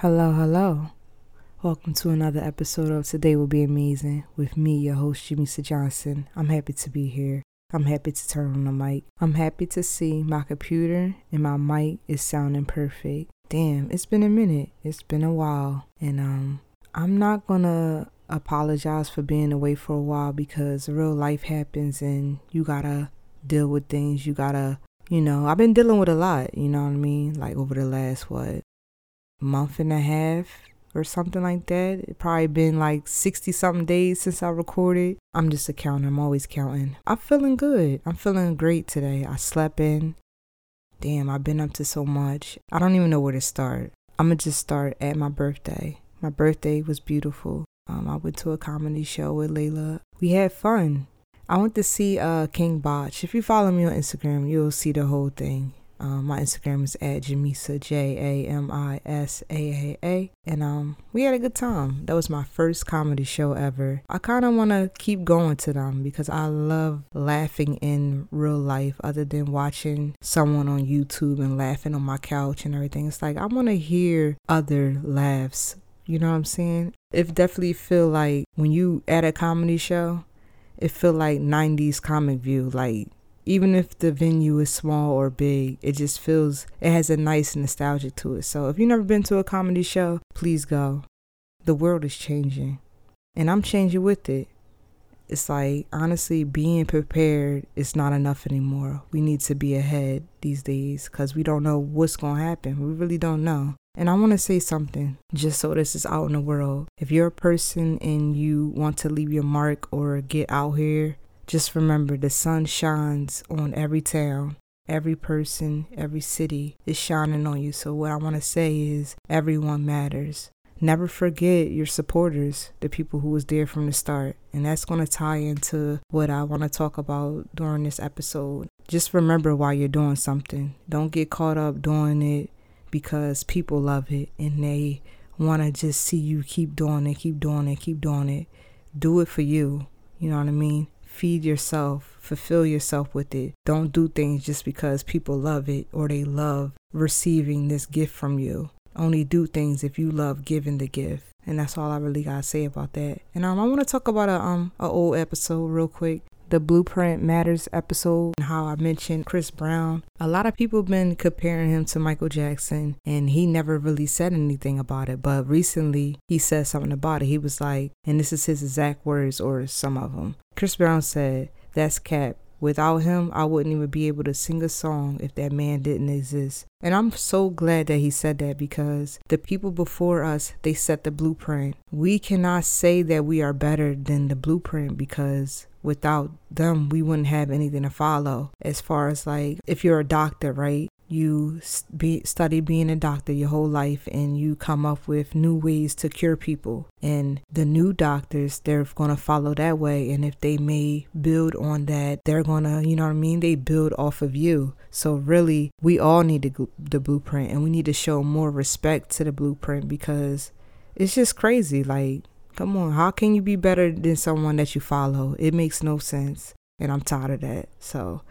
Hello, hello. Welcome to another episode of Today Will Be Amazing with me, your host, Jamisa Johnson. I'm happy to be here. I'm happy to turn on the mic. I'm happy to see my computer and my mic is sounding perfect. Damn, it's been a minute. It's been a while. And um I'm not gonna apologize for being away for a while because real life happens and you gotta deal with things. You gotta, you know, I've been dealing with a lot, you know what I mean? Like over the last, what, month and a half or something like that. It probably been like 60 something days since I recorded. I'm just a counter. I'm always counting. I'm feeling good. I'm feeling great today. I slept in. Damn, I've been up to so much. I don't even know where to start. I'm going to just start at my birthday. My birthday was beautiful. Um, I went to a comedy show with Layla. We had fun. I went to see uh, King Bach. If you follow me on Instagram, you'll see the whole thing. Um, my Instagram is at Jamisa J A M I S A A A, and um, we had a good time. That was my first comedy show ever. I kind of want to keep going to them because I love laughing in real life, other than watching someone on YouTube and laughing on my couch and everything. It's like I want to hear other laughs. You know what I'm saying? It definitely feel like when you at a comedy show, it feel like 90s comic view, like even if the venue is small or big, it just feels it has a nice nostalgia to it. So if you've never been to a comedy show, please go. The world is changing, and I'm changing with it. It's like honestly, being prepared is not enough anymore. We need to be ahead these days because we don't know what's gonna happen. We really don't know. And I want to say something just so this is out in the world. If you're a person and you want to leave your mark or get out here, just remember the sun shines on every town, every person, every city is shining on you. So, what I want to say is everyone matters. Never forget your supporters, the people who was there from the start. And that's going to tie into what I want to talk about during this episode. Just remember why you're doing something. Don't get caught up doing it because people love it and they want to just see you keep doing it, keep doing it, keep doing it. Do it for you. You know what I mean? Feed yourself, fulfill yourself with it. Don't do things just because people love it or they love receiving this gift from you. Only do things if you love giving the gift. And that's all I really gotta say about that. And um, I want to talk about a um a old episode real quick the Blueprint Matters episode and how I mentioned Chris Brown. A lot of people have been comparing him to Michael Jackson and he never really said anything about it. But recently he said something about it. He was like, and this is his exact words or some of them. Chris Brown said, That's cap. Without him, I wouldn't even be able to sing a song if that man didn't exist. And I'm so glad that he said that because the people before us, they set the blueprint. We cannot say that we are better than the blueprint because without them, we wouldn't have anything to follow. As far as like, if you're a doctor, right? You be, study being a doctor your whole life and you come up with new ways to cure people. And the new doctors, they're going to follow that way. And if they may build on that, they're going to, you know what I mean? They build off of you. So, really, we all need the, the blueprint and we need to show more respect to the blueprint because it's just crazy. Like, Come on, how can you be better than someone that you follow? It makes no sense. And I'm tired of that. So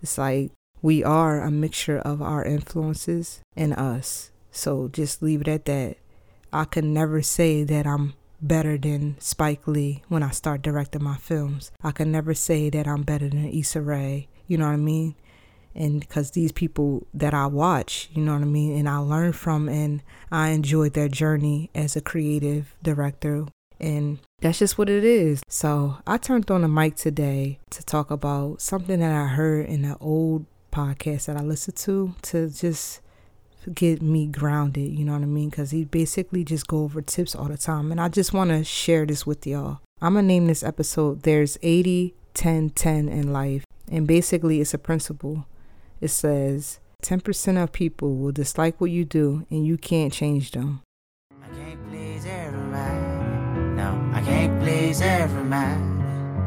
it's like we are a mixture of our influences and us. So just leave it at that. I can never say that I'm better than Spike Lee when I start directing my films. I can never say that I'm better than Issa Rae. You know what I mean? And because these people that I watch, you know what I mean, and I learn from and I enjoy their journey as a creative director and that's just what it is. So I turned on the mic today to talk about something that I heard in an old podcast that I listen to to just get me grounded, you know what I mean? Because he basically just go over tips all the time. And I just want to share this with y'all. I'm going to name this episode There's 80, 10, 10 in life. And basically, it's a principle. It says 10% of people will dislike what you do and you can't change them. I can't please everybody.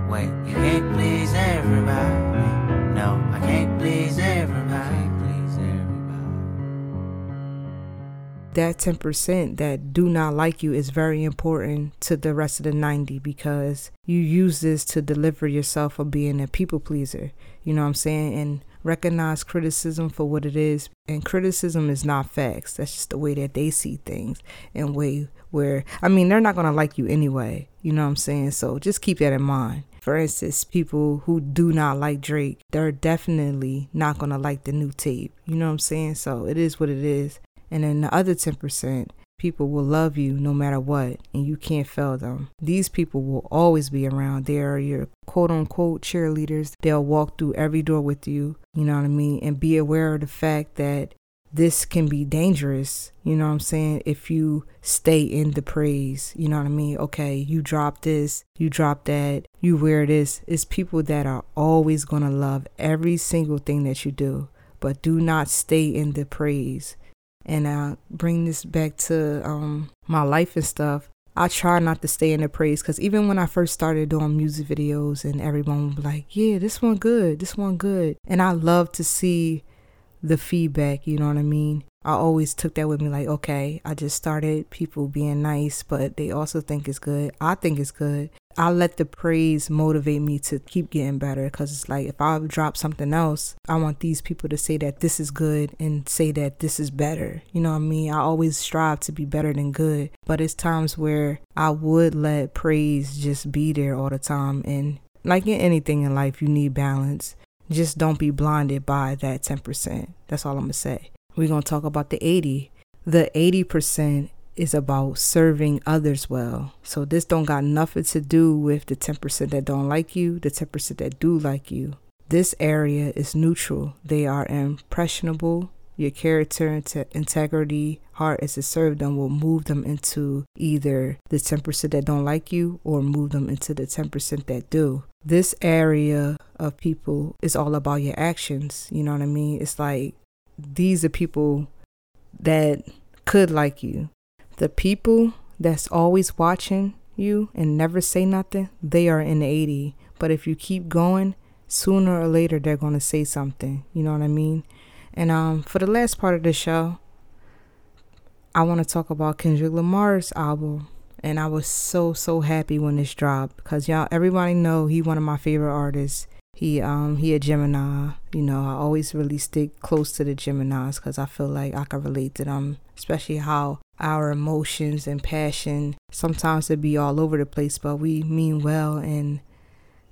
Wait, you can't please everybody. No, I can't please everybody. That 10% that do not like you is very important to the rest of the 90 because you use this to deliver yourself of being a people pleaser. You know what I'm saying? And recognize criticism for what it is. And criticism is not facts. That's just the way that they see things and way where I mean they're not gonna like you anyway. You know what I'm saying? So just keep that in mind. For instance, people who do not like Drake, they're definitely not gonna like the new tape. You know what I'm saying? So it is what it is. And then the other 10%, people will love you no matter what, and you can't fail them. These people will always be around. They are your quote unquote cheerleaders. They'll walk through every door with you, you know what I mean? And be aware of the fact that this can be dangerous, you know what I'm saying? If you stay in the praise, you know what I mean? Okay, you drop this, you drop that, you wear this. It's people that are always going to love every single thing that you do, but do not stay in the praise and I bring this back to um, my life and stuff. I try not to stay in the praise because even when I first started doing music videos and everyone be like, yeah, this one good, this one good. And I love to see the feedback, you know what I mean? I always took that with me like, okay, I just started people being nice, but they also think it's good. I think it's good. I let the praise motivate me to keep getting better because it's like if I drop something else, I want these people to say that this is good and say that this is better. You know what I mean? I always strive to be better than good, but it's times where I would let praise just be there all the time. And like in anything in life, you need balance. Just don't be blinded by that 10%. That's all I'm going to say. We're going to talk about the 80. The 80% is about serving others well. So this don't got nothing to do with the 10% that don't like you, the 10% that do like you. This area is neutral. They are impressionable. Your character, integrity, heart is to serve them will move them into either the 10% that don't like you or move them into the 10% that do. This area of people is all about your actions. You know what I mean? It's like these are people that could like you. The people that's always watching you and never say nothing, they are in the 80. But if you keep going, sooner or later they're going to say something. You know what I mean? And um, for the last part of the show, I want to talk about Kendrick Lamar's album. And I was so so happy when this dropped because y'all everybody know he one of my favorite artists. He um he a Gemini. You know, I always really stick close to the Geminis because I feel like I can relate to them, especially how our emotions and passion sometimes it be all over the place, but we mean well and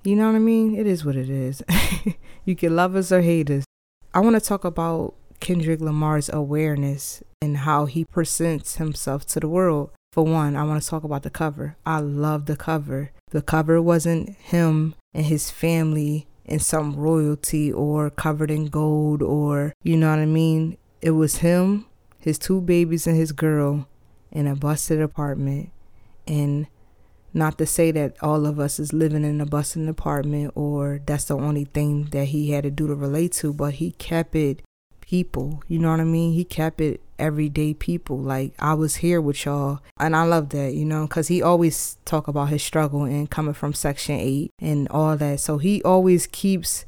you know what I mean? It is what it is. you can love us or hate us. I want to talk about Kendrick Lamar's awareness and how he presents himself to the world. For one, I want to talk about the cover. I love the cover. The cover wasn't him and his family in some royalty or covered in gold or, you know what I mean? It was him, his two babies, and his girl in a busted apartment. And not to say that all of us is living in a busted apartment or that's the only thing that he had to do to relate to, but he kept it people. You know what I mean? He kept it everyday people. Like I was here with y'all, and I love that. You know, cause he always talk about his struggle and coming from Section Eight and all that. So he always keeps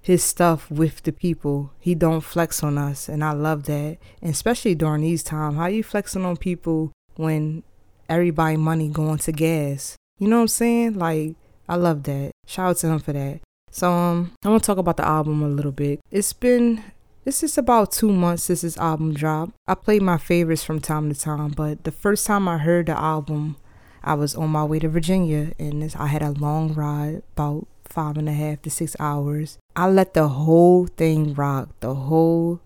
his stuff with the people. He don't flex on us, and I love that. And especially during these times, how you flexing on people when everybody money going to gas? You know what I'm saying? Like I love that. Shout out to him for that. So um, I'm gonna talk about the album a little bit. It's been this is about two months since this album dropped. I play my favorites from time to time, but the first time I heard the album, I was on my way to Virginia and this, I had a long ride, about five and a half to six hours. I let the whole thing rock, the whole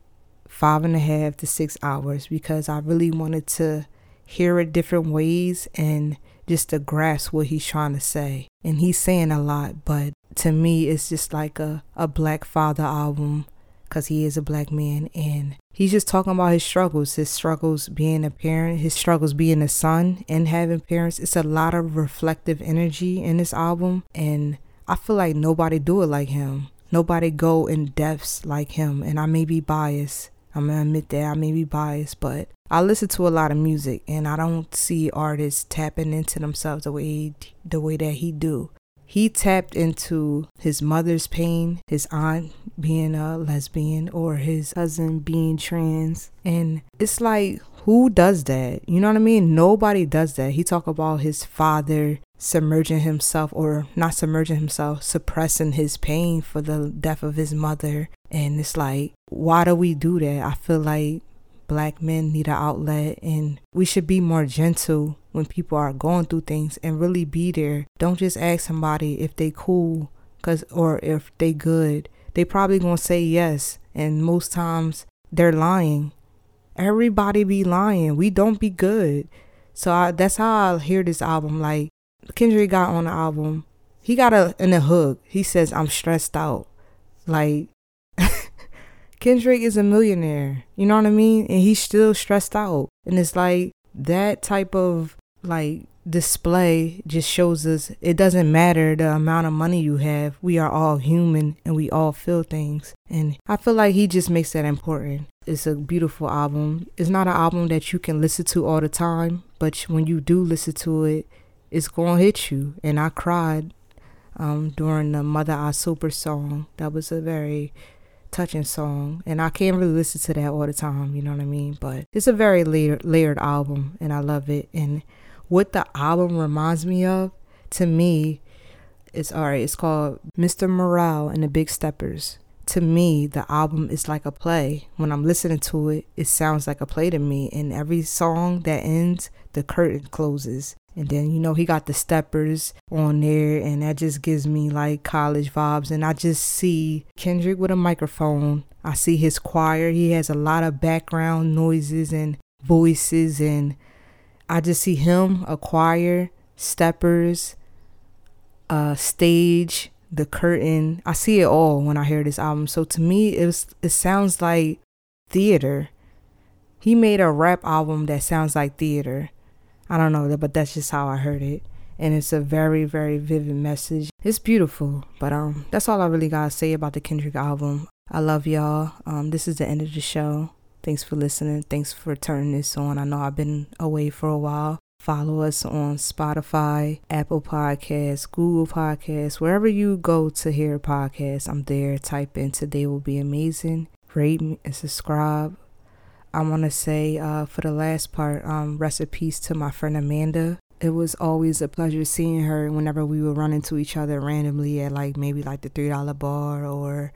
five and a half to six hours, because I really wanted to hear it different ways and just to grasp what he's trying to say. And he's saying a lot, but to me, it's just like a, a Black Father album because he is a black man. And he's just talking about his struggles his struggles being a parent his struggles being a son and having parents. It's a lot of reflective energy in this album and i feel like nobody do it like him. Nobody go in depths like him. And i may be biased. I'm gonna admit that. I may be biased but i listen to a lot of music and i don't see artists tapping into themselves the way the way that he do he tapped into his mother's pain, his aunt being a lesbian, or his cousin being trans. And it's like, who does that? You know what I mean? Nobody does that. He talk about his father submerging himself or not submerging himself, suppressing his pain for the death of his mother. And it's like, why do we do that? I feel like black men need an outlet and we should be more gentle when people are going through things and really be there. Don't just ask somebody if they cool cuz or if they good. They probably going to say yes and most times they're lying. Everybody be lying. We don't be good. So I, that's how I hear this album like Kendrick got on the album. He got a in the hook. He says I'm stressed out. Like Kendrick is a millionaire. You know what I mean? And he's still stressed out. And it's like that type of like display just shows us it doesn't matter the amount of money you have. We are all human and we all feel things. And I feel like he just makes that important. It's a beautiful album. It's not an album that you can listen to all the time, but when you do listen to it, it's going to hit you. And I cried um, during the Mother I Sober song. That was a very touching song and I can't really listen to that all the time, you know what I mean? But it's a very layered, layered album and I love it. And what the album reminds me of, to me, it's all right. It's called Mr. Morale and the Big Steppers. To me, the album is like a play. When I'm listening to it, it sounds like a play to me. And every song that ends, the curtain closes. And then, you know, he got the steppers on there, and that just gives me like college vibes. And I just see Kendrick with a microphone. I see his choir. He has a lot of background noises and voices. And I just see him, a choir, steppers, a stage, the curtain. I see it all when I hear this album. So to me, it, was, it sounds like theater. He made a rap album that sounds like theater I don't know, but that's just how I heard it. And it's a very, very vivid message. It's beautiful. But um that's all I really gotta say about the Kendrick album. I love y'all. Um this is the end of the show. Thanks for listening. Thanks for turning this on. I know I've been away for a while. Follow us on Spotify, Apple Podcasts, Google Podcasts, wherever you go to hear podcasts. I'm there. Type in Today Will Be Amazing. Rate and subscribe. I want to say uh, for the last part, um, rest in peace to my friend Amanda. It was always a pleasure seeing her whenever we would run into each other randomly at like maybe like the three dollar bar or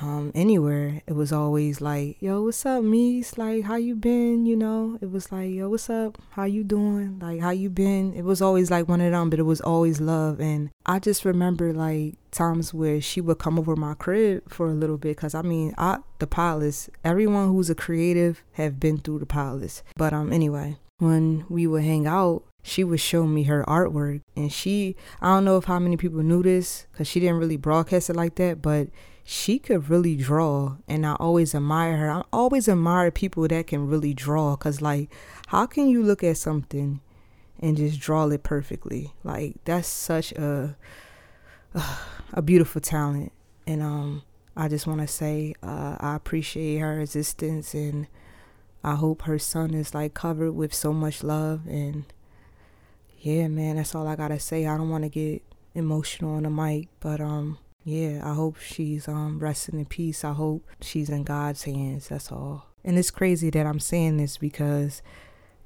um, anywhere, it was always like, "Yo, what's up, Mies? Like, how you been? You know?" It was like, "Yo, what's up? How you doing? Like, how you been?" It was always like one of them, but it was always love. And I just remember like times where she would come over my crib for a little bit, cause I mean, I the palace. Everyone who's a creative have been through the palace. But um, anyway, when we would hang out, she would show me her artwork and she i don't know if how many people knew this because she didn't really broadcast it like that but she could really draw and i always admire her. I always admire people that can really draw because like how can you look at something and just draw it perfectly? Like that's such a a beautiful talent. And um i just want to say uh, i appreciate her existence and i hope her son is like covered with so much love and yeah man that's all i gotta say. I don't want to get emotional on the mic but um yeah, I hope she's um resting in peace. I hope she's in God's hands. That's all. And it's crazy that I'm saying this because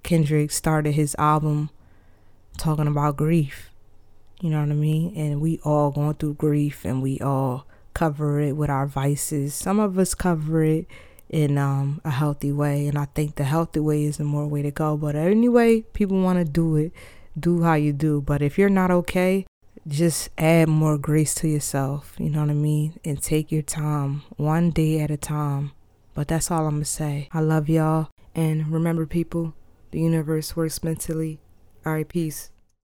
Kendrick started his album talking about grief. You know what I mean? And we all going through grief and we all cover it with our vices. Some of us cover it in um, a healthy way. And I think the healthy way is the more way to go. But anyway, people want to do it. Do how you do. But if you're not okay, just add more grace to yourself, you know what I mean? And take your time, one day at a time. But that's all I'm gonna say. I love y'all. And remember, people, the universe works mentally. All right, peace.